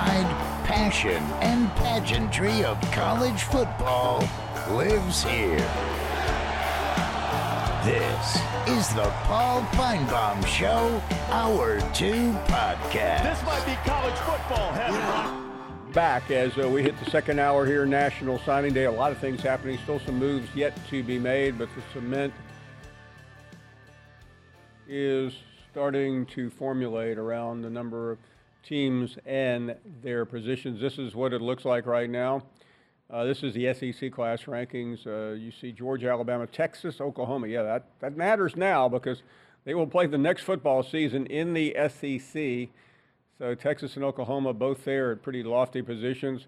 pride, passion, and pageantry of college football lives here. This is the Paul Finebaum Show, Hour 2 podcast. This might be college football heaven. back as uh, we hit the second hour here, National Signing Day. A lot of things happening. Still some moves yet to be made, but the cement is starting to formulate around the number of teams and their positions. This is what it looks like right now. Uh, this is the SEC class rankings. Uh, you see Georgia, Alabama, Texas, Oklahoma. Yeah, that, that matters now because they will play the next football season in the SEC. So Texas and Oklahoma both there at pretty lofty positions.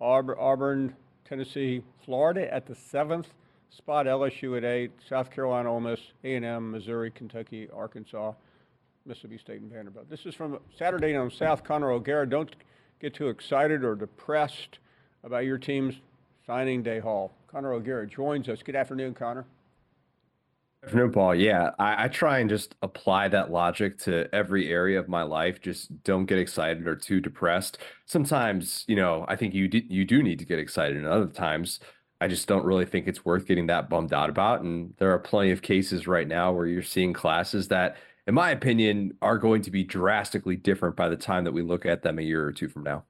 Auburn, Tennessee, Florida at the seventh spot. LSU at eight. South Carolina, Ole Miss, A&M, Missouri, Kentucky, Arkansas, Mississippi State, and Vanderbilt. This is from Saturday Down South. Connor O'Gara. Don't get too excited or depressed about your team's signing day haul. Connor O'Gara joins us. Good afternoon, Connor. Good Afternoon, Paul. Yeah, I, I, try and just apply that logic to every area of my life. Just don't get excited or too depressed. Sometimes, you know, I think you do, you do need to get excited, and other times, I just don't really think it's worth getting that bummed out about. And there are plenty of cases right now where you're seeing classes that, in my opinion, are going to be drastically different by the time that we look at them a year or two from now.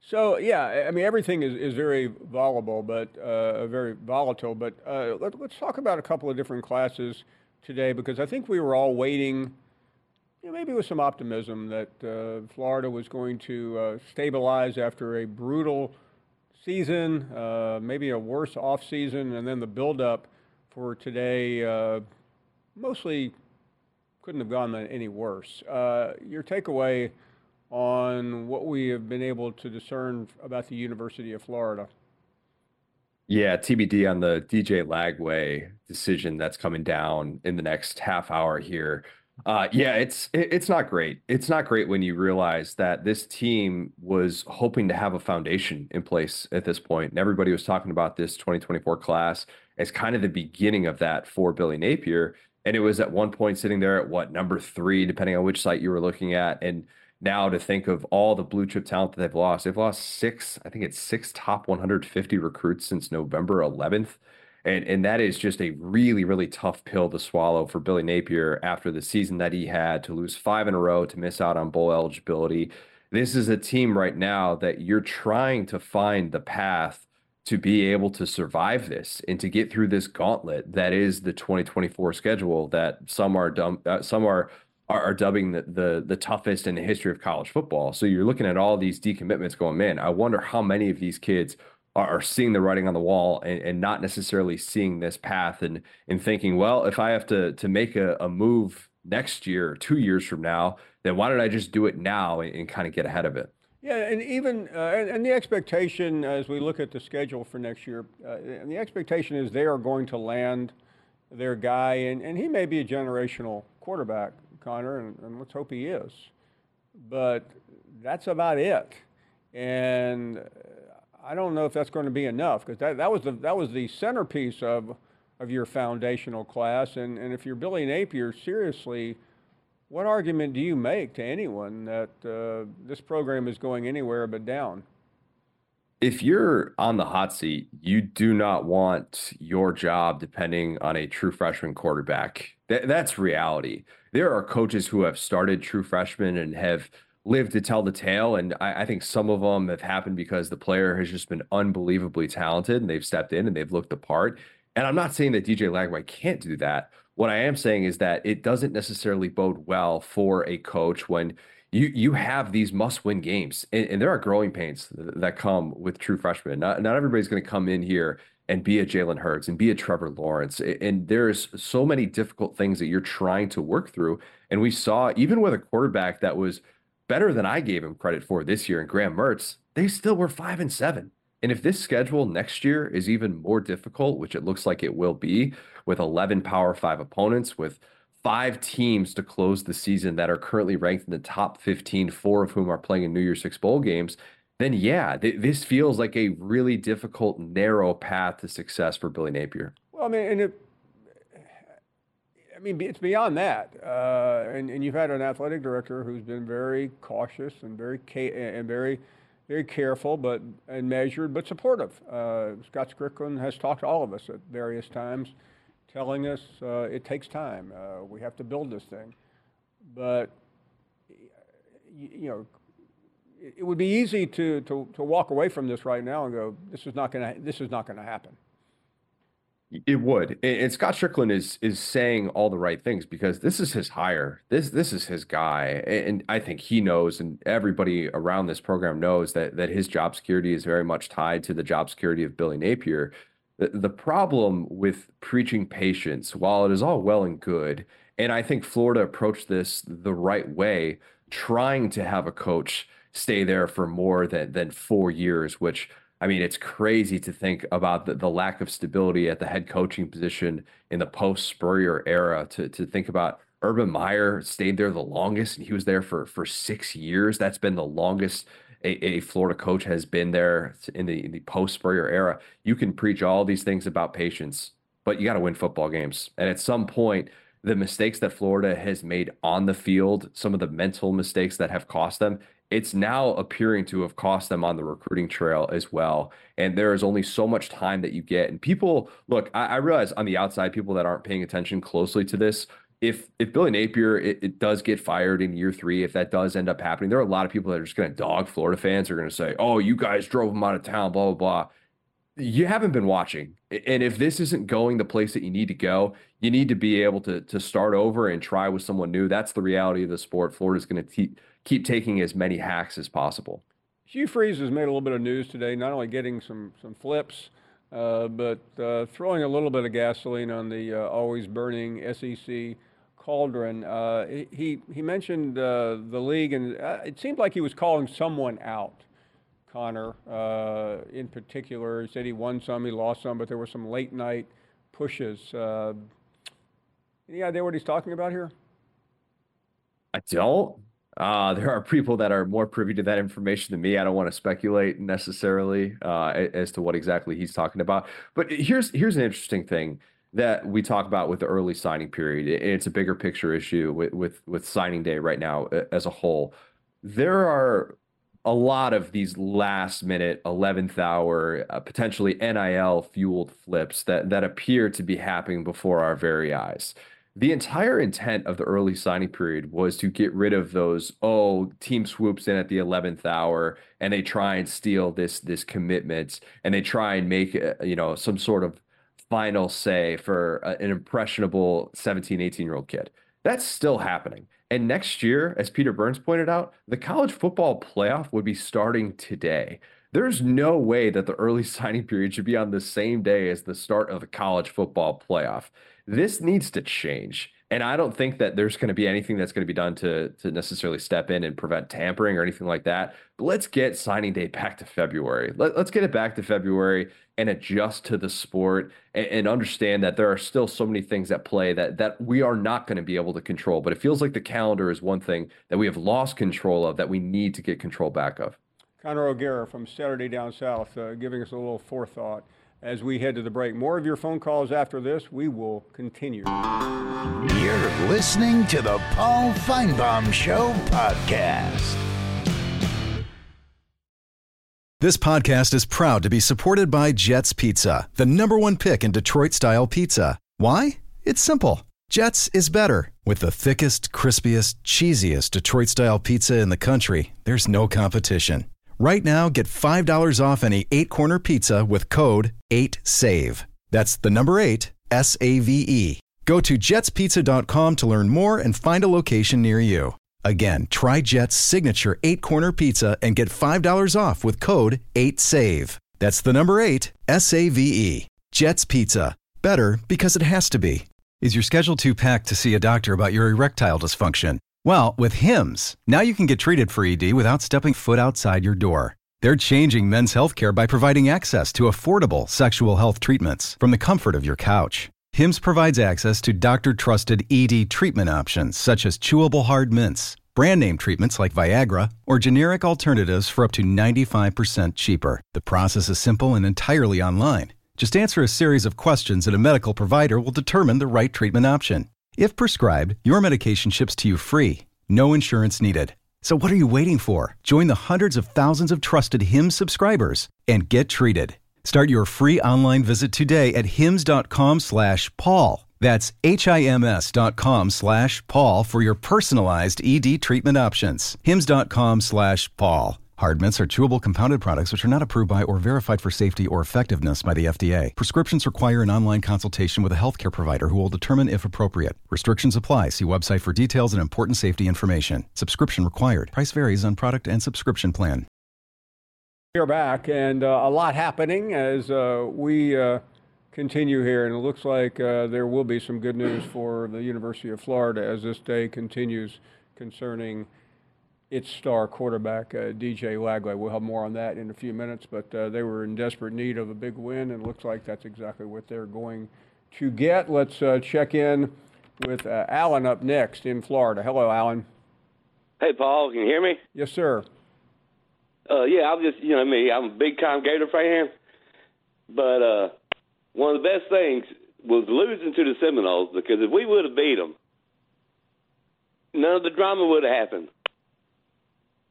So yeah, I mean everything is, is very volatile, but uh, very volatile. But uh, let, us talk about a couple of different classes today because I think we were all waiting, you know, maybe with some optimism that uh, Florida was going to uh, stabilize after a brutal season, uh, maybe a worse off season, and then the buildup for today uh, mostly couldn't have gone any worse. your takeaway on what we have been able to discern about the University of Florida. Yeah, TBD on the DJ Lagway decision that's coming down in the next half hour here. Uh, yeah, it's it's not great. It's not great when you realize that this team was hoping to have a foundation in place at this point, and everybody was talking about this 2024 class as kind of the beginning of that for Billy Napier. And it was at one point sitting there at what number three, depending on which site you were looking at, and now to think of all the blue chip talent that they've lost. They've lost six, I think it's six top 150 recruits since November 11th. And, and that is just a really, really tough pill to swallow for Billy Napier after the season that he had to lose five in a row, to miss out on bowl eligibility. This is a team right now that you're trying to find the path to be able to survive this and to get through this gauntlet that is the 2024 schedule that some are dumb, uh, some are are, are dubbing the, the the toughest in the history of college football. So you're looking at all these decommitments going, man, I wonder how many of these kids are, are seeing the writing on the wall and, and not necessarily seeing this path and and thinking, well, if I have to to make a, a move next year, two years from now, then why don't I just do it now and, and kind of get ahead of it? Yeah, and even uh, and, and, the expectation as we look at the schedule for next year, uh, and the expectation is they are going to land their guy, and, and he may be a generational quarterback Connor, and, and let's hope he is. But that's about it. And I don't know if that's going to be enough because that, that was the that was the centerpiece of of your foundational class. And and if you're Billy Napier, seriously, what argument do you make to anyone that uh, this program is going anywhere but down? if you're on the hot seat, you do not want your job depending on a true freshman quarterback. Th- that's reality. There are coaches who have started true freshmen and have lived to tell the tale. And I, I, think some of them have happened because the player has just been unbelievably talented and they've stepped in and they've looked the part. And I'm not saying that DJ Lagway can't do that. What I am saying is that it doesn't necessarily bode well for a coach when you you have these must win games, and, and, there are growing pains that come with true freshmen. Not not everybody's going to come in here and be a Jalen Hurts and be a Trevor Lawrence, and there's so many difficult things that you're trying to work through. And we saw even with a quarterback that was better than I gave him credit for this year, and Graham Mertz, they still were five and seven. And if this schedule next year is even more difficult, which it looks like it will be, with 11 Power Five opponents, with five teams to close the season that are currently ranked in the top 15, four of whom are playing in New Year's Six Bowl games, then yeah, th- this feels like a really difficult, narrow path to success for Billy Napier. Well, I mean, and it, I mean, it's beyond that. Uh, and, and you've had an athletic director who's been very cautious and very ca- and very very careful but and measured but supportive. Uh, Scott Stricklin has talked to all of us at various times, telling us uh, it takes time. Uh, we have to build this thing, but you know, it would be easy to, to, to walk away from this right now and go, this is not going to this is not going to happen. It would, and Scott Stricklin is is saying all the right things because this is his hire. This this is his guy, and I think he knows, and everybody around this program knows that that his job security is very much tied to the job security of Billy Napier. The, the problem with preaching patience, while it is all well and good, and I think Florida approached this the right way, trying to have a coach stay there for more than than four years, which I mean, it's crazy to think about the, the lack of stability at the head coaching position in the post Spurrier era. To to think about Urban Meyer stayed there the longest, and he was there for for six years. That's been the longest a, a Florida coach has been there in the in the post Spurrier era. You can preach all these things about patience, but you got to win football games. And at some point, the mistakes that Florida has made on the field, some of the mental mistakes that have cost them, it's now appearing to have cost them on the recruiting trail as well. And there is only so much time that you get. And people look, I, I realize on the outside, people that aren't paying attention closely to this, if if Billy Napier it, it, does get fired in year three, if that does end up happening, there are a lot of people that are just going to dog Florida fans are going to say, "Oh, you guys drove him out of town," blah blah blah. You haven't been watching, and if this isn't going the place that you need to go, you need to be able to to start over and try with someone new. That's the reality of the sport. Florida's going to te- keep taking as many hacks as possible. Hugh Freeze has made a little bit of news today, not only getting some some flips, uh, but uh, throwing a little bit of gasoline on the uh, always burning SEC cauldron. Uh, he he mentioned uh, the league, and uh, it seemed like he was calling someone out. Connor, in particular, he said he won some, he lost some, but there were some late night pushes. any idea what he's talking about here? I don't. Uh, there are people that are more privy to that information than me. I don't want to speculate necessarily uh, as to what exactly he's talking about. But here's here's an interesting thing that we talk about with the early signing period. It's a bigger picture issue with with with signing day right now as a whole. There are a lot of these last minute 11th hour uh, potentially NIL fueled flips that that appear to be happening before our very eyes the entire intent of the early signing period was to get rid of those oh team swoops in at the 11th hour and they try and steal this this commitment and they try and make uh, you know some sort of final say for an impressionable 17 18 year old kid. That's still happening. And next year as peter burns pointed out the college football playoff would be starting today. There's no way that the early signing period should be on the same day as the start of the college football playoff this needs to change. And I don't think that there's going to be anything that's going to be done to to necessarily step in and prevent tampering or anything like that. But let's get signing day back to February. Let, us get it back to February and adjust to the sport and, and, understand that there are still so many things at play that that we are not going to be able to control. But it feels like the calendar is one thing that we have lost control of that we need to get control back of. Connor O'Gara from Saturday Down South uh, giving us a little forethought as we head to the break. More of your phone calls after this. We will continue. You're listening to the Paul Finebaum Show podcast. This podcast is proud to be supported by Jets Pizza, the number one pick in Detroit style pizza. Why? It's simple. Jets is better. With the thickest, crispiest, cheesiest Detroit style pizza in the country, there's no competition. Right now, get $5 off any eight corner pizza with code 8SAVE. That's the number eight, S A V E. Go to jetspizza.com to learn more and find a location near you. Again, try Jet's signature eight corner pizza and get $5 off with code 8SAVE. That's the number eight, S A V E. Jet's Pizza. Better because it has to be. Is your schedule too packed to see a doctor about your erectile dysfunction? Well, with HIMS, now you can get treated for ED without stepping foot outside your door. They're changing men's healthcare by providing access to affordable sexual health treatments from the comfort of your couch. HIMS provides access to doctor trusted ED treatment options such as chewable hard mints, brand name treatments like Viagra, or generic alternatives for up to 95% cheaper. The process is simple and entirely online. Just answer a series of questions and a medical provider will determine the right treatment option. If prescribed, your medication ships to you free, no insurance needed. So what are you waiting for? Join the hundreds of thousands of trusted Hims subscribers and get treated. Start your free online visit today at hims.com slash Paul. That's H-I-M-S dot com slash Paul for your personalized ED treatment options. Hims.com slash Paul. Hard mints are chewable compounded products which are not approved by or verified for safety or effectiveness by the FDA. Prescriptions require an online consultation with a healthcare provider who will determine if appropriate. Restrictions apply. See website for details and important safety information. Subscription required. Price varies on product and subscription plan. We're back, and uh, a lot happening as uh, we uh, continue here, and it looks like uh, there will be some good news for the University of Florida as this day continues concerning its star quarterback, uh, DJ Lagway. We'll have more on that in a few minutes, but uh, they were in desperate need of a big win, and it looks like that's exactly what they're going to get. Let's uh, check in with uh, Alan up next in Florida. Hello, Alan. Hey, Paul, can you hear me? Yes, sir. Uh, yeah, I'm just, you know me, I'm a big time Gator fan. But uh, one of the best things was losing to the Seminoles because if we would have beat them, none of the drama would have happened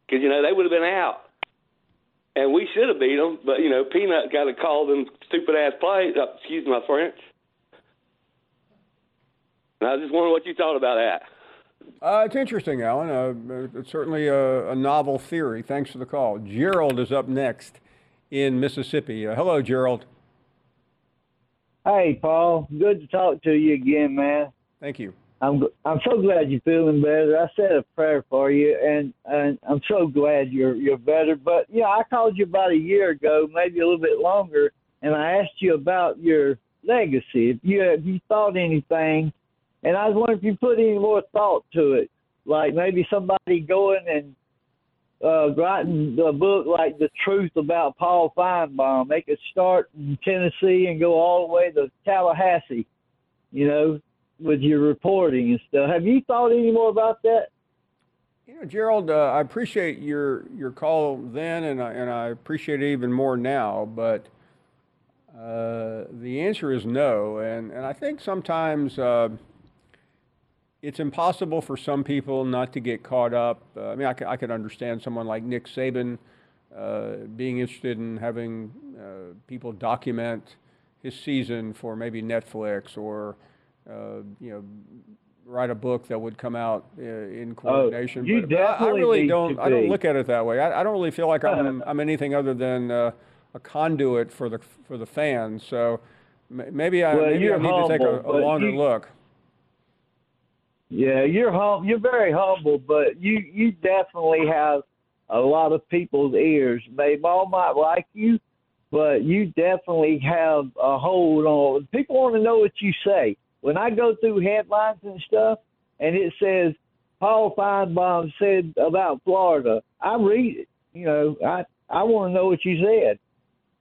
because you know they would have been out, and we should have beat them. But you know, Peanut got to call them stupid ass plays. Uh, excuse my French. And I just wonder what you thought about that. Uh, it's interesting, Alan. Uh, it's certainly a, a, novel theory. Thanks for the call. Gerald is up next in Mississippi. Uh, hello, Gerald. Hey, Paul. Good to talk to you again, man. Thank you. I'm I'm so glad you're feeling better. I said a prayer for you, and and I'm so glad you're you're better. But yeah, I called you about a year ago, maybe a little bit longer, and I asked you about your legacy. If you if you thought anything, and I was wondering if you put any more thought to it, like maybe somebody going and uh, writing a book like The Truth About Paul Finebaum. They could start in Tennessee and go all the way to Tallahassee. You know, with your reporting and stuff. Have you thought any more about that? You know, Gerald, uh, I appreciate your your call then, and I, and I appreciate it even more now. But uh, the answer is no, and and I think sometimes uh, it's impossible for some people not to get caught up. Uh, I mean, I can, I could understand someone like Nick Saban uh, being interested in having uh, people document his season for maybe Netflix or uh, you know, write a book that would come out uh, in oh, coordination. Oh, you but, definitely I, I really don't. I don't look at it that way. I, I don't really feel like I'm, I'm anything other than uh, a conduit for the for the fans. So maybe I well, maybe I need humble, to take a, a longer you, look. Yeah, you're hum- You're very humble, but you you definitely have a lot of people's ears. They all might like you, but you definitely have a hold on. People want to know what you say when I go through headlines and stuff, and it says Paul Finebaum said about Florida, I read it. You know, I I want to know what you said.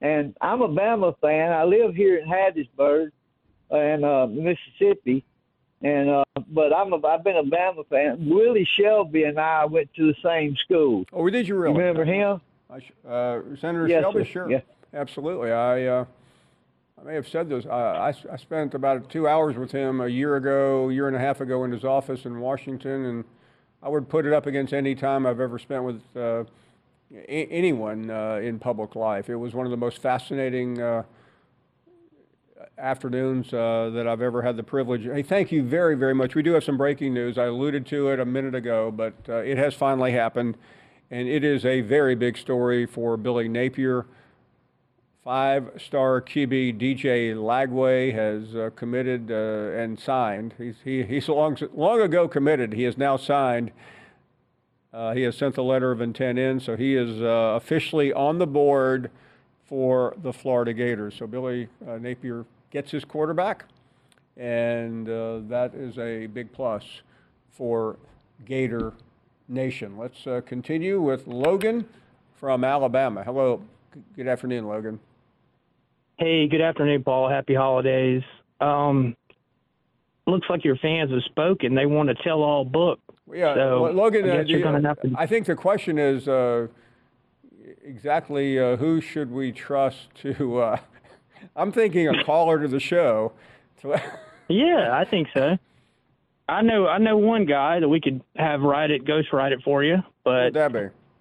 And I'm a Bama fan. I live here in Hattiesburg, and uh, Mississippi, and uh, but I'm a, I've been a Bama fan. Willie Shelby and I went to the same school. Oh, did you really? Remember him? Uh, Senator yes, Shelby, sir. sure, absolutely. I uh, I may have said this. I, I spent about two hours with him a year ago, year and a half ago in his office in Washington, and I would put it up against any time I've ever spent with uh, a- anyone uh, in public life. It was one of the most fascinating uh, afternoons uh, that I've ever had the privilege. Hey, thank you very, very much. We do have some breaking news. I alluded to it a minute ago, but uh, it has finally happened, and it is a very big story for Billy Napier. Five-star QB DJ Lagway has uh, committed uh, and signed. He's, he, he's long, long ago committed. He has now signed. Uh, he has sent the letter of intent in, so he is uh, officially on the board for the Florida Gators. So Billy uh, Napier gets his quarterback, and uh, that is a big plus for Gator Nation. Let's continue with Logan from Alabama. Hello. Good afternoon, Logan. Hey, good afternoon, Paul. Happy holidays. Um, looks like your fans have spoken. They want a tell-all book. Yeah, so Logan. I, uh, you, to... I think the question is uh, exactly uh, who should we trust to. Uh, I'm thinking a caller to the show. yeah, I think so. I know I know one guy that we could have write it, ghost write it for you, but?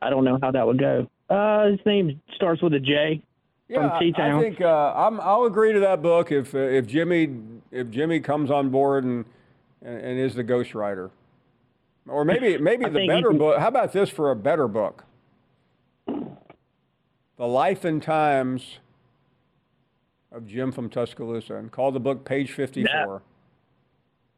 I don't know how that would go. Uh, his name starts with a J. Yeah, From I- I T-Town. think uh, I'm, I'll agree to that book if uh, if Jimmy if Jimmy comes on board and and, and is the ghostwriter, or maybe maybe the better can- book. How about this for a better book? The Life and Times of Jim from Tuscaloosa, and call the book Page Fifty Four.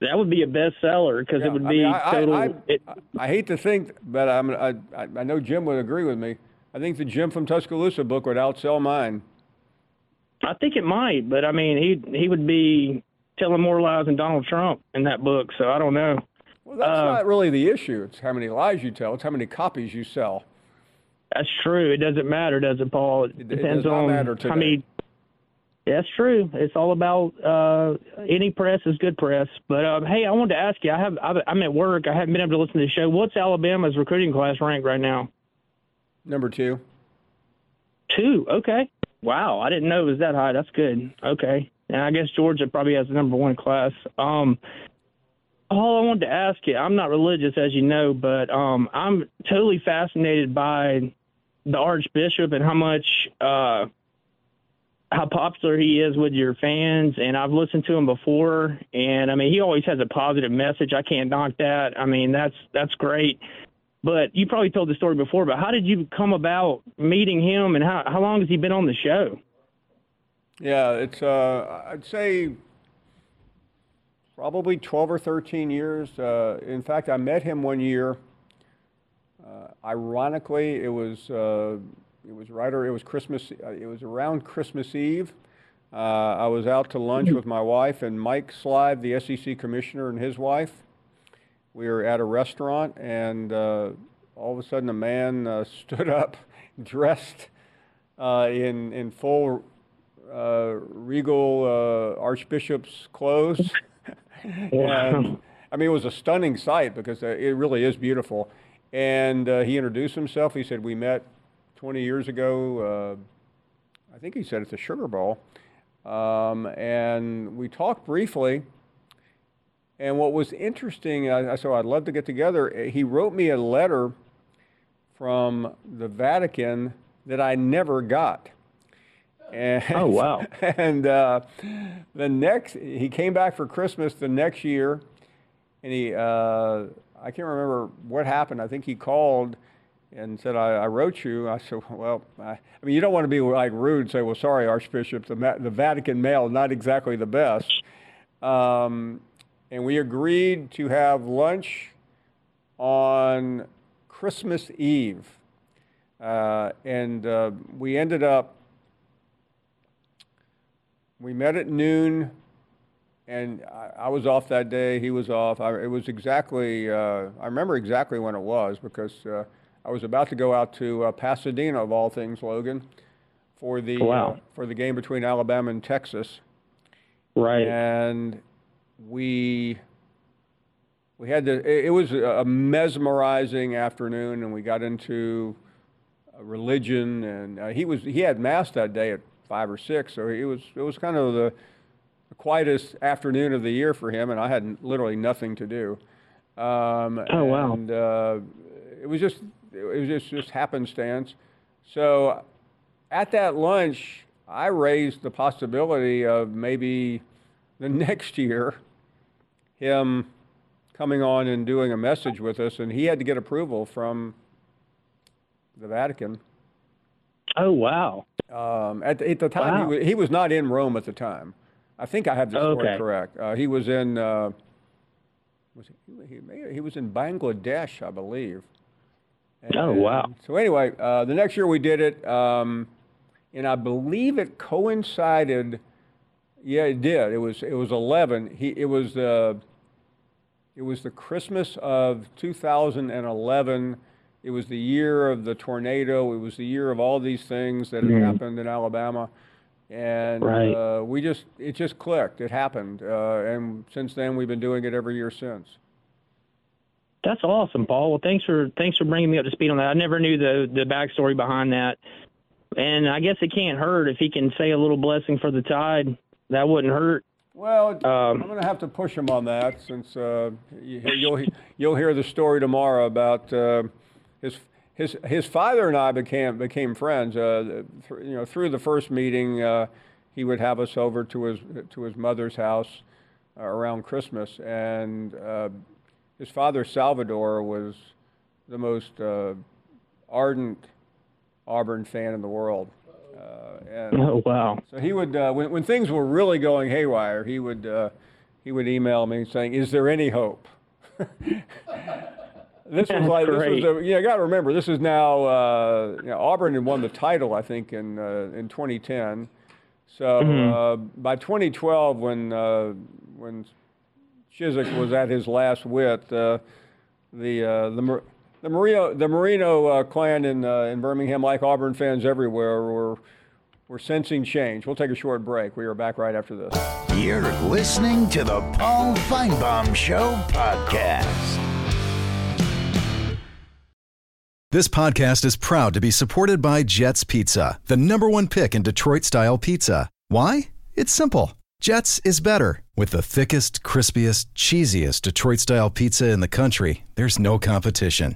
That would be a bestseller because Yeah, it would I be mean, I- I- total. I- it, I hate to think, but I'm, I, I I know Jim would agree with me. I think the Jim from Tuscaloosa book would outsell mine. I think it might, but I mean, he he would be telling more lies than Donald Trump in that book. So I don't know. Well, that's Uh, not really the issue. It's how many lies you tell. It's how many copies you sell. That's true. It doesn't matter, does it, Paul? It, It- it depends does not on matter how many. That's true. It's all about uh, any press is good press. But um, hey, I wanted to ask you. I have I've- I'm at work. I haven't been able to listen to the show. What's Alabama's recruiting class rank right now? Number two. Two. Okay. Wow. I didn't know it was that high. That's good. Okay. And I guess Georgia probably has the number one class. Um, all I wanted to ask you, I'm not religious, as you know, but um, I'm totally fascinated by the Archbishop and how much uh, how popular he is with your fans. And I've listened to him before, and I mean, he always has a positive message. I can't knock that. I mean, that's that's great. But you probably told the story before, but how did you come about meeting him, and how how long has he been on the show? Yeah, it's uh, I'd say probably 12 or 13 years. Uh, in fact, I met him one year. Uh, ironically, it was uh, it was right or it was Christmas. uh, It was around Christmas Eve. Uh, I was out to lunch with my wife and Mike Slive, the SEC commissioner, and his wife. We were at a restaurant, and uh, all of a sudden, a man uh, stood up, dressed uh, in in full uh, regal uh, archbishop's clothes. and, I mean, it was a stunning sight because it really is beautiful. And uh, he introduced himself. He said, "We met 20 years ago. Uh, I think he said it's a Sugar Bowl." Um, and we talked briefly. And what was interesting, I, I so I'd love to get together. uh, He wrote me a letter from the Vatican that I never got. And, Oh, wow. And uh, the next, he came back for Christmas the next year, and he, uh, I can't remember what happened. I think he called and said, I, I wrote you. I said, well, I, I mean, you don't want to be like rude and say, well, sorry, Archbishop, the, the Vatican mail, not exactly the best. Um, and we agreed to have lunch on Christmas Eve. Uh, and uh, we ended up, we met at noon, and I, I was off that day. He was off. I, it was exactly, uh, I remember exactly when it was because uh, I was about to go out to uh, Pasadena, of all things, Logan, for the, Wow. uh, for the game between Alabama and Texas Right. and we we had to it, it was a mesmerizing afternoon and we got into uh, religion and uh, he was he had mass that day at five or six so it was it was kind of the, the quietest afternoon of the year for him and i had literally nothing to do um, Oh, wow. and uh, it was just it was just just happenstance so at that lunch, I raised the possibility of maybe the next year him coming on and doing a message with us, and he had to get approval from the Vatican. Oh wow. Um, at, the, at the time, Wow. he, was, he was not in Rome at the time. I think I have the story Okay. correct. Uh, he was in uh, was he, he, may- he was in Bangladesh, I believe. Oh, wow. So anyway, uh, the next year we did it, um, and I believe it coincided. Yeah, it did. It was it was eleven. He it was uh, it was the Christmas of 2011. It was the year of the tornado. It was the year of all these things that had Mhm. happened in Alabama, and Right. uh, we just it just clicked. It happened, uh, and since then we've been doing it every year since. That's awesome, Paul. Well, thanks for thanks for bringing me up to speed on that. I never knew the the backstory behind that, and I guess it can't hurt if he can say a little blessing for the tide. That wouldn't hurt. Well, Um, I'm going to have to push him on that since uh, you, you'll you'll hear the story tomorrow about uh, his his his father and I became became friends. Uh, th- you know, through the first meeting, uh, he would have us over to his to his mother's house uh, around Christmas, and uh, his father Salvador was the most uh, ardent Auburn fan in the world. Uh, and Oh wow. so he would, uh, when, when things were really going haywire, he would, uh, he would email me saying, "Is there any hope?" this was like this was, a, you know, got to remember, this is now uh, you know, Auburn had won the title, I think, in uh, in 2010. So uh, by 2012, when uh, when Chizik was at his last wit, uh, the uh, the the Marino the Marino uh, clan in uh, in Birmingham, like Auburn fans everywhere, were were sensing change. We'll take a short break. We are back right after this. You're listening to the Paul Finebaum Show podcast. This podcast is proud to be supported by Jets Pizza, the number one pick in Detroit style pizza. Why? It's simple. Jets is better. With the thickest, crispiest, cheesiest Detroit style pizza in the country, there's no competition.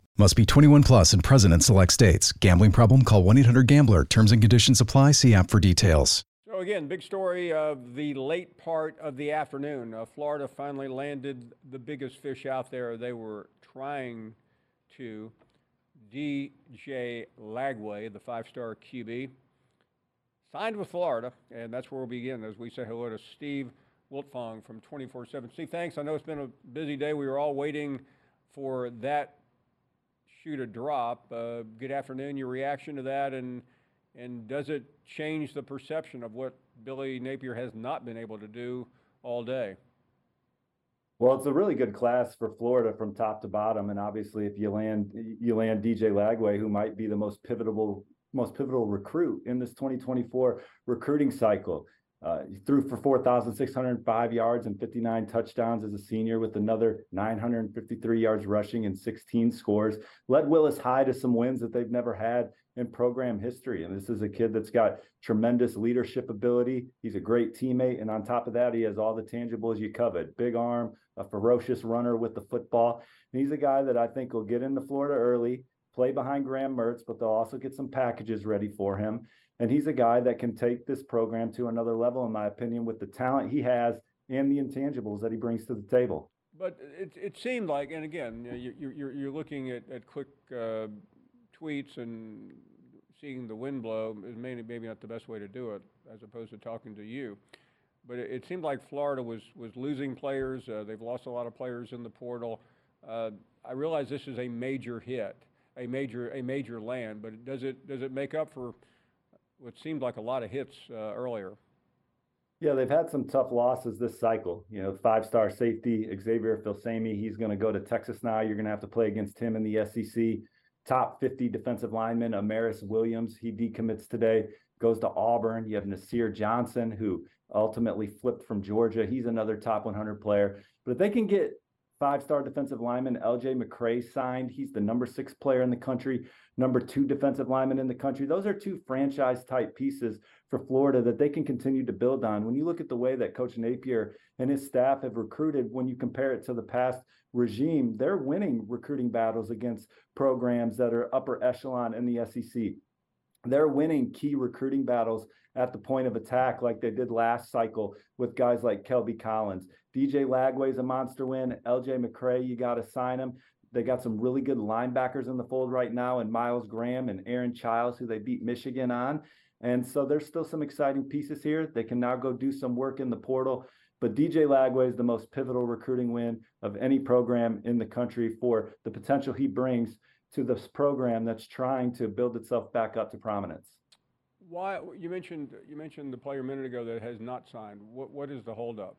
Must be 21 plus and present in select states. Gambling problem? Call 1 800 Gambler. Terms and conditions apply. See app for details. So again, big story of the late part of the afternoon. Uh, Florida finally landed the biggest fish out there. They were trying to. DJ Lagway, the five-star QB, signed with Florida, and that's where we'll begin as we say hello to Steve Wiltfong from 24/7. Steve, thanks. I know it's been a busy day. We were all waiting for that shoot a drop. Uh, good afternoon. Your reaction to that, and and does it change the perception of what Billy Napier has not been able to do all day? Well, it's a really good class for Florida from top to bottom, and obviously, if you land you land DJ Lagway, who might be the most pivotal most pivotal recruit in this 2024 recruiting cycle. Uh, he threw for 4,605 yards and 59 touchdowns as a senior, with another 953 yards rushing and 16 scores. Led Willis High to some wins that they've never had in program history. And this is a kid that's got tremendous leadership ability. He's a great teammate. And on top of that, he has all the tangibles you covet big arm, a ferocious runner with the football. And he's a guy that I think will get into Florida early, play behind Graham Mertz, but they'll also get some packages ready for him. And he's a guy that can take this program to another level, in my opinion, with the talent he has and the intangibles that he brings to the table. But it, it seemed like, and again, you, you, you're, you're looking at, at quick uh, tweets and seeing the wind blow is maybe, maybe not the best way to do it, as opposed to talking to you. But it, it seemed like Florida was, was losing players. Uh, they've lost a lot of players in the portal. Uh, I realize this is a major hit, a major a major land, but does it does it make up for what seemed like a lot of hits uh, earlier? Yeah, they've had some tough losses this cycle. You know, five-star safety Xavier Filsaime, he's going to go to Texas now. You're going to have to play against him in the SEC. Top 50 defensive lineman Amaris Williams, he decommits today, goes to Auburn. You have Nasir Johnson, who ultimately flipped from Georgia. He's another top 100 player. But if they can get five-star defensive lineman LJ McCray signed, he's the number six player in the country, number two defensive lineman in the country. Those are two franchise-type pieces for Florida that they can continue to build on. When you look at the way that Coach Napier and his staff have recruited, when you compare it to the past regime, they're winning recruiting battles against programs that are upper echelon in the SEC. They're winning key recruiting battles at the point of attack, like they did last cycle with guys like Kelby Collins. DJ Lagway's a monster win. LJ McCray, you got to sign him. They got some really good linebackers in the fold right now, and Myles Graham and Aaron Childs, who they beat Michigan on. And so there's still some exciting pieces here. They can now go do some work in the portal. But DJ Lagway is the most pivotal recruiting win of any program in the country for the potential he brings to this program that's trying to build itself back up to prominence. Why you mentioned you mentioned the player a minute ago that has not signed. What what is the holdup?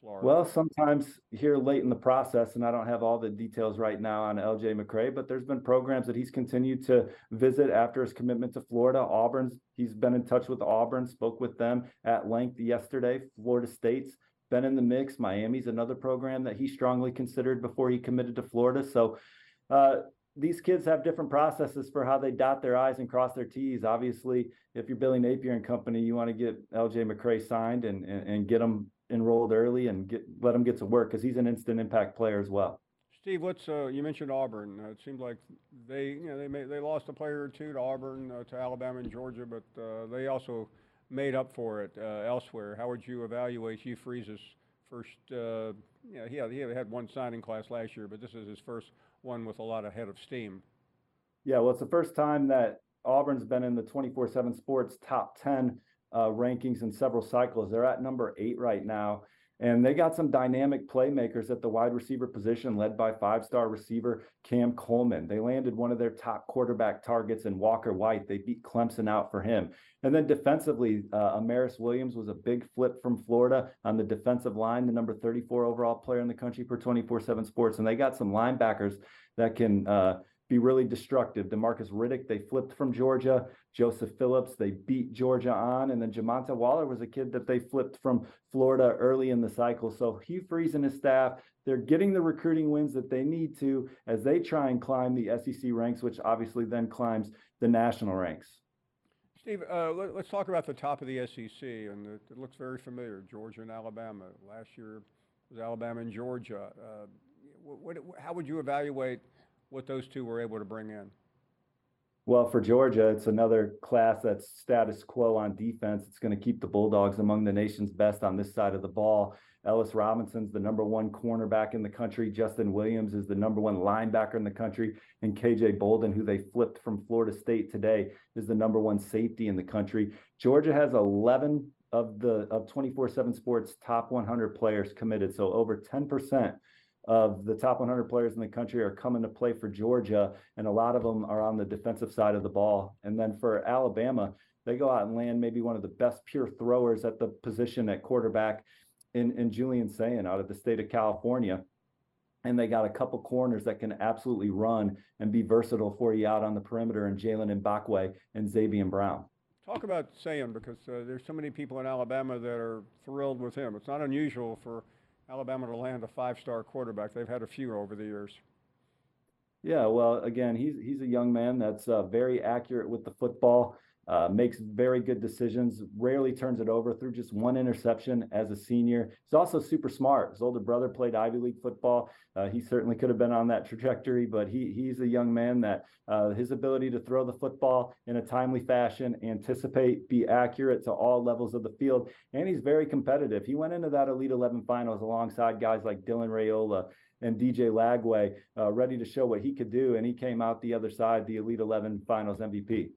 For Florida? Well, sometimes here late in the process, and I don't have all the details right now on LJ McCray, but there's been programs that he's continued to visit after his commitment to Florida. Auburn's, he's been in touch with Auburn, spoke with them at length yesterday. Florida State's been in the mix. Miami's another program that he strongly considered before he committed to Florida. So, uh, these kids have different processes for how they dot their I's and cross their T's. Obviously, if you're Billy Napier and company, you want to get LJ McCray signed and, and, and get him enrolled early and get let him get to work because he's an instant impact player as well. Steve, what's uh, you mentioned Auburn? Uh, it seemed like they you know they made, they lost a player or two to Auburn, uh, to Alabama and Georgia, but uh, they also made up for it uh, elsewhere. How would you evaluate Hugh Freeze's first? Uh, yeah, he had, he had one signing class last year, but this is his first one with a lot of head of steam. Yeah, well, it's the first time that Auburn's been in the 24/7 Sports top 10 uh, rankings in several cycles. They're at number eight right now. And they got some dynamic playmakers at the wide receiver position, led by five star receiver Cam Coleman. They landed one of their top quarterback targets in Walker White. They beat Clemson out for him. And then defensively, uh, Amaris Williams was a big flip from Florida on the defensive line, the number 34 overall player in the country for 24 7 sports. And they got some linebackers that can. Uh, be really destructive. Demarcus Riddick, they flipped from Georgia. Joseph Phillips, they beat Georgia on. And then Jamonta Waller was a kid that they flipped from Florida early in the cycle. So Hugh Freeze and his staff, they're getting the recruiting wins that they need to as they try and climb the SEC ranks, which obviously then climbs the national ranks. Steve, uh, let, us talk about the top of the SEC, and it, it, looks very familiar. Georgia and Alabama. Last year was Alabama and Georgia. Uh, what, what, how would you evaluate what those two were able to bring in? Well, for Georgia, it's another class that's status quo on defense. It's going to keep the Bulldogs among the nation's best on this side of the ball. Ellis Robinson's the number one cornerback in the country. Justin Williams is the number one linebacker in the country. And KJ Bolden, who they flipped from Florida State today, is the number one safety in the country. Georgia has 11 of the of 24/7 Sports top 100 players committed, so over 10% of the top 100 players in the country are coming to play for Georgia, and a lot of them are on the defensive side of the ball. And then for Alabama, they go out and land maybe one of the best pure throwers at the position at quarterback in, in Julian Sayin out of the state of California. And they got a couple corners that can absolutely run and be versatile for you out on the perimeter and Jaylen Mbakwe and Zabien Brown. Talk about Sayin because uh, there's so many people in Alabama that are thrilled with him. It's not unusual for – Alabama to land a five-star quarterback. They've had a few over the years. Yeah, well, again, he's he's a young man that's uh, very accurate with the football uh, makes very good decisions, rarely turns it over through just one interception as a senior. He's also super smart. His older brother played Ivy League football. Uh, he certainly could have been on that trajectory, but he he's a young man that uh, his ability to throw the football in a timely fashion, anticipate, be accurate to all levels of the field, and he's very competitive. He went into that Elite 11 finals alongside guys like Dylan Raiola and DJ Lagway, uh, ready to show what he could do, and he came out the other side, the Elite 11 finals MVP.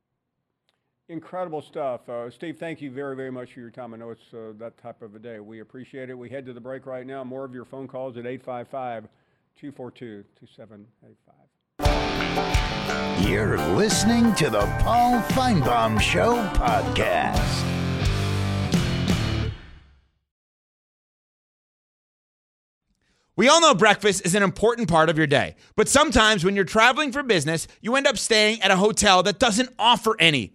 Incredible stuff. Uh, Steve, thank you very, very much for your time. I know it's uh, that type of a day. We appreciate it. We head to the break right now. More of your phone calls at 855 242 2785. You're listening to the Paul Finebaum Show podcast. We all know breakfast is an important part of your day, but sometimes when you're traveling for business, you end up staying at a hotel that doesn't offer any.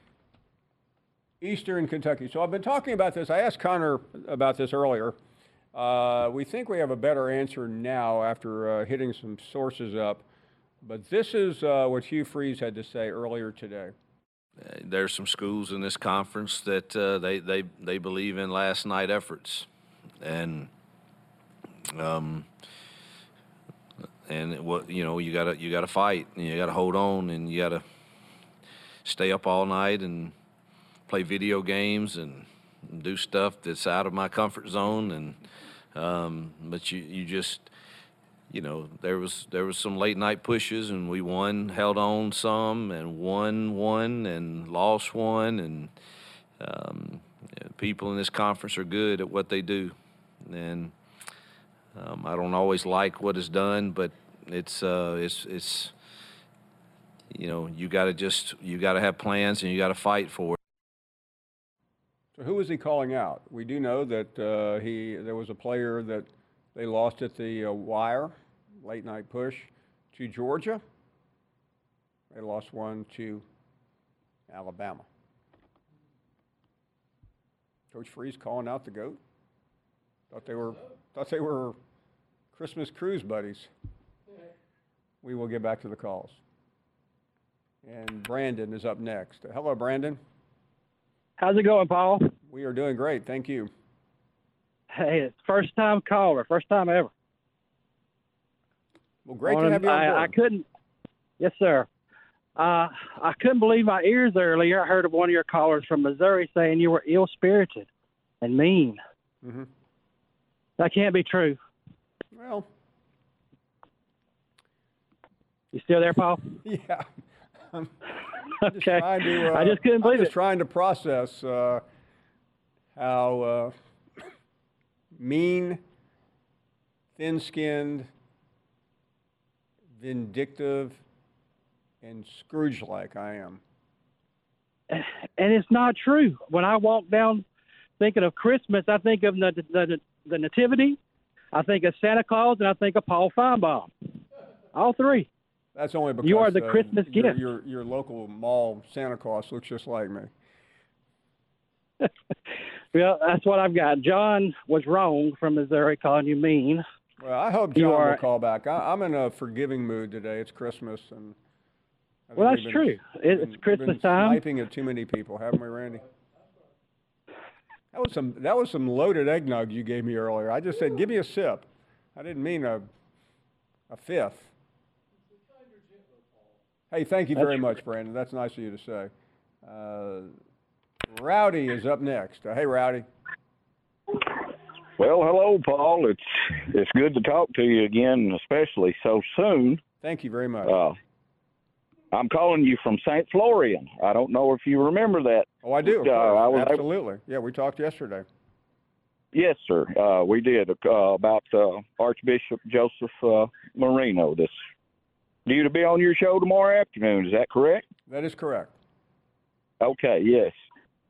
Eastern Kentucky. So I've been talking about this. I asked Connor about this earlier. Uh, we think we have a better answer now after uh, hitting some sources up. But this is uh, what Hugh Freeze had to say earlier today. there's some schools in this conference that uh, they they they believe in last night efforts, and um, and what you know you gotta you gotta fight and you gotta hold on and you gotta stay up all night and play video games and do stuff that's out of my comfort zone and um, but you you just you know there was there was some late night pushes and we won held on some and won one and lost one and um, people in this conference are good at what they do and um, I don't always like what is done but it's uh, it's it's you know you got to just you got to have plans and you got to fight for it. Who is he calling out? We do know that uh, he there was a player that they lost at the uh, wire, late night push, to Georgia. They lost one to Alabama. Coach Freeze calling out the goat. Thought they were thought they were Christmas cruise buddies. We will get back to the calls. And Brandon is up next. Hello, Brandon. How's it going, Paul? We are doing great. Thank you. Hey, it's first time caller, first time ever. Well, great to have you on I, board. I couldn't. Yes, sir. Uh, I couldn't believe my ears earlier. I heard of one of your callers from Missouri saying you were ill spirited and mean. hmm That can't be true. Well, You still there, Paul? yeah. I'm just Okay. trying to, uh, I just couldn't I'm just it. trying to process uh, how uh, mean, thin-skinned, vindictive, and Scrooge-like I am. and it's not true. When I walk down thinking of Christmas, I think of the the, the Nativity, I think of Santa Claus, and I think of Paul Finebaum. All three. That's only because You are the uh, Christmas your, gift. Your, your local mall Santa Claus looks just like me. Well, that's what I've got. John was wrong from Missouri calling you mean. Well, I hope John are- will call back. I, I'm in a forgiving mood today. It's Christmas, and Well, that's been- true. We've it's been- Christmas been time. Sniping at too many people, haven't we, Randy? That was some. That was some loaded eggnog you gave me earlier. I just said, "Give me a sip." I didn't mean a a fifth. Hey, thank you That's very much, Brandon. That's nice of you to say. Uh, Rowdy is up next. Uh, hey, Rowdy. Well, hello, Paul. It's it's good to talk to you again, especially so soon. Thank you very much. Uh, I'm calling you from St. Florian. I don't know if you remember that. oh, I do. Of uh. I was able- Absolutely. Yeah, we talked yesterday. Yes, sir. Uh, we did uh, about uh, Archbishop Joseph uh, Marino. This due to be on your show tomorrow afternoon. Is that correct? That is correct. Okay. Yes.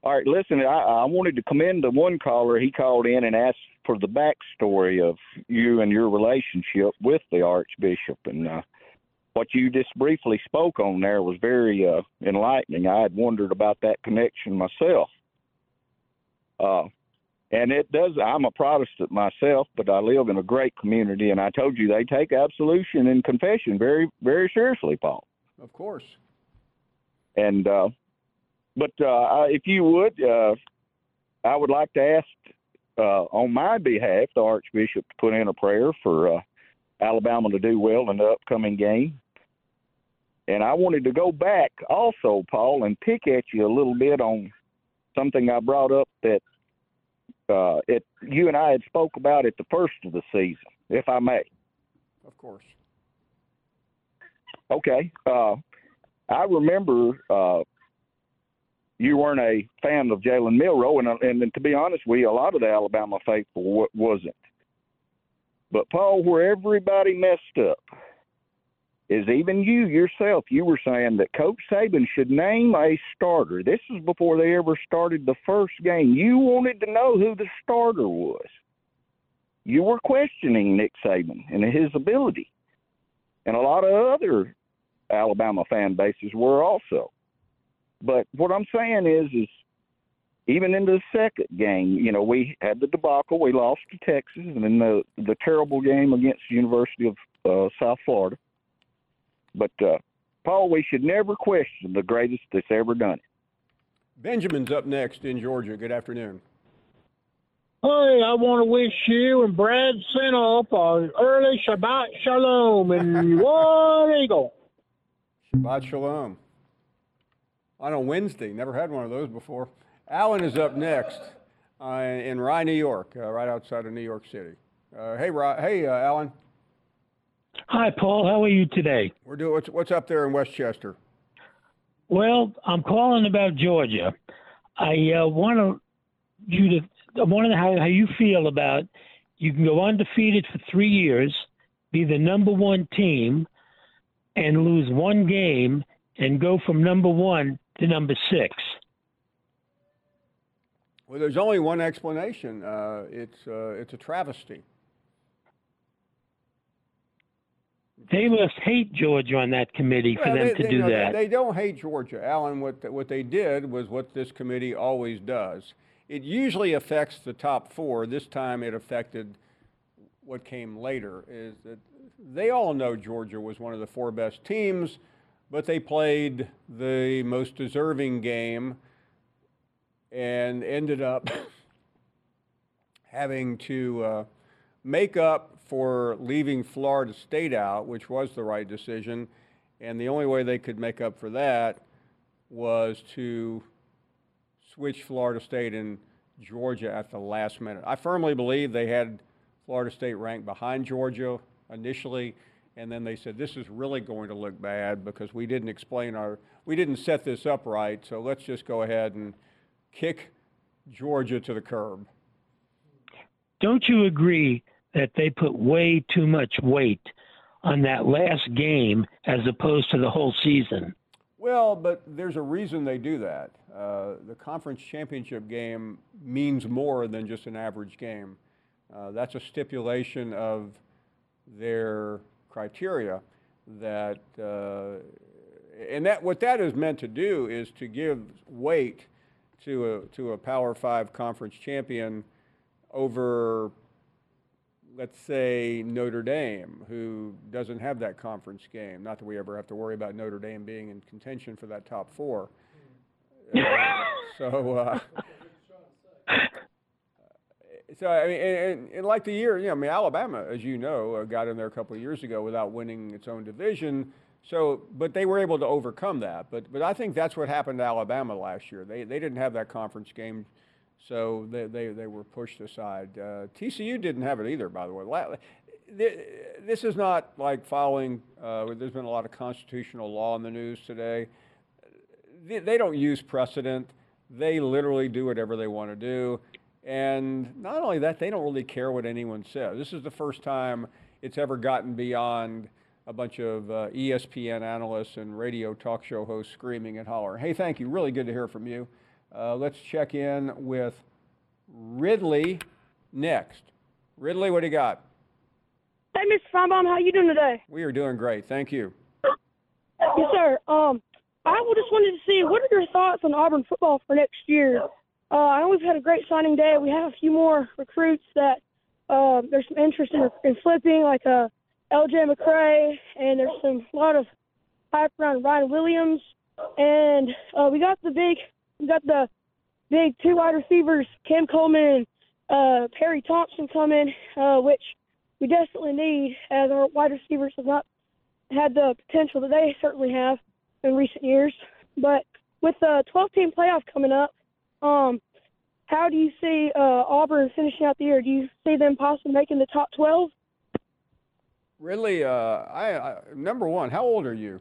All right. Listen, I, I wanted to commend the one caller. He called in and asked for the backstory of you and your relationship with the Archbishop, and uh, what you just briefly spoke on there was very uh, enlightening. I had wondered about that connection myself. Uh, and it does. I'm a Protestant myself, but I live in a great community, and I told you they take absolution and confession very, very seriously, Paul. Of course. And uh, but uh, I- if you would, uh, I would like to ask uh, on my behalf the Archbishop to put in a prayer for uh, Alabama to do well in the upcoming game. And I wanted to go back also, Paul, and pick at you a little bit on something I brought up that uh, it you and I had spoke about at the first of the season, if I may. Of course. Okay. Uh, I remember uh, you weren't a fan of Jalen Milroe, and, and, and to be honest with you, a lot of the Alabama faithful w- wasn't. But Paul, where everybody messed up is even you yourself. You were saying that Coach Saban should name a starter. This is before they ever started the first game. You wanted to know who the starter was. You were questioning Nick Saban and his ability, and a lot of other Alabama fan bases were also. But what I'm saying is, is even in the second game, you know, we had the debacle. We lost to Texas, and then the the terrible game against the University of uh, South Florida. But uh, Paul, we should never question the greatest that's ever done it. Benjamin's up next in Georgia. Good afternoon. Hey, I want to wish you and Brad Sinoff an early Shabbat Shalom and War Eagle. Shabbat Shalom. On a Wednesday. Never had one of those before. Alan is up next uh, in Rye, New York, uh, right outside of New York City. Uh, hey, Rye, hey, uh, Alan. Hi, Paul. How are you today? We're doing what's, what's up there in Westchester. Well, I'm calling about Georgia. I uh, want to you to. I want to know how, how you feel about. You can go undefeated for three years, be the number one team, and lose one game, and go from number one to number six. Well, there's only one explanation. Uh, it's uh, it's a travesty. They must hate Georgia on that committee for Well, them they, to they- do that. They don't hate Georgia, Alan. What what they did was what this committee always does. It usually affects the top four. This time, it affected what came later. Is that they all know Georgia was one of the four best teams, but they played the most deserving game and ended up having to uh, make up for leaving Florida State out, which was the right decision. And the only way they could make up for that was to switch Florida State and Georgia at the last minute. I firmly believe they had Florida State ranked behind Georgia initially, and then they said this is really going to look bad because we didn't explain our, we didn't set this up right. So let's just go ahead and kick Georgia to the curb. Don't you agree that they put way too much weight on that last game as opposed to the whole season? Well, but there's a reason they do that. Uh, the conference championship game means more than just an average game. Uh, that's a stipulation of their criteria that, uh, and that what that is meant to do is to give weight to a to a Power Five conference champion over, let's say, Notre Dame, who doesn't have that conference game. Not that we ever have to worry about Notre Dame being in contention for that top four. Uh, so, uh, so I mean, and, and, like the year, you know, I mean, Alabama, as you know, uh, got in there a couple of years ago without winning its own division. So, but they were able to overcome that. But, but I think that's what happened to Alabama last year. They, they didn't have that conference game, so they, they, they were pushed aside. Uh, TCU didn't have it either, by the way. This is not like following. Uh, there's been a lot of constitutional law in the news today. They, don't use precedent. They literally do whatever they want to do. And not only that, they don't really care what anyone says. This is the first time it's ever gotten beyond a bunch of uh, ESPN analysts and radio talk show hosts screaming and hollering. Hey, thank you. Really good to hear from you. Uh, let's check in with Ridley next. Ridley, what do you got? Hey, Mr. Finebaum, how you doing today? We are doing great. Thank you. Yes, sir. Um, I just wanted to see what are your thoughts on Auburn football for next year? Uh, I know we've had a great signing day. We have a few more recruits that uh, there's some interest in, in flipping, like uh, LJ McCray, and there's some a lot of hype around Ryan Williams. And uh, we got the big, we got the big two wide receivers, Cam Coleman and uh, Perry Thompson coming, uh, which we desperately need as our wide receivers have not had the potential that they certainly have in recent years. But with the 12 team playoff coming up, um, how do you see uh, Auburn finishing out the year? Do you see them possibly making the top 12? Ridley, uh, I, I number one. How old are you?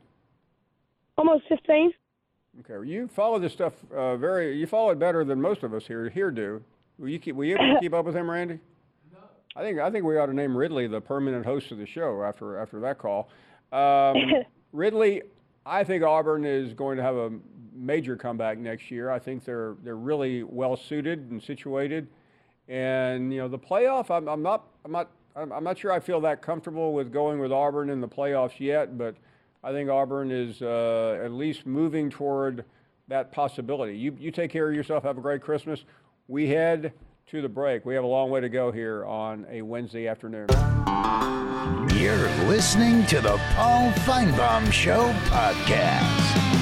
Almost 15. Okay, you follow this stuff uh, very. You follow it better than most of us here here do. Will you keep? Will you able to keep up with him, Randy? No. I think I think we ought to name Ridley the permanent host of the show after after that call. Um, Ridley, I think Auburn is going to have a major comeback next year. I think they're they're really well suited and situated, and you know the playoff. I'm, I'm not I'm not I'm, I'm not sure I feel that comfortable with going with Auburn in the playoffs yet, but I think Auburn is uh, at least moving toward that possibility. You you take care of yourself. Have a great Christmas. We head to the break. We have a long way to go here on a Wednesday afternoon. You're listening to the Paul Finebaum Show podcast.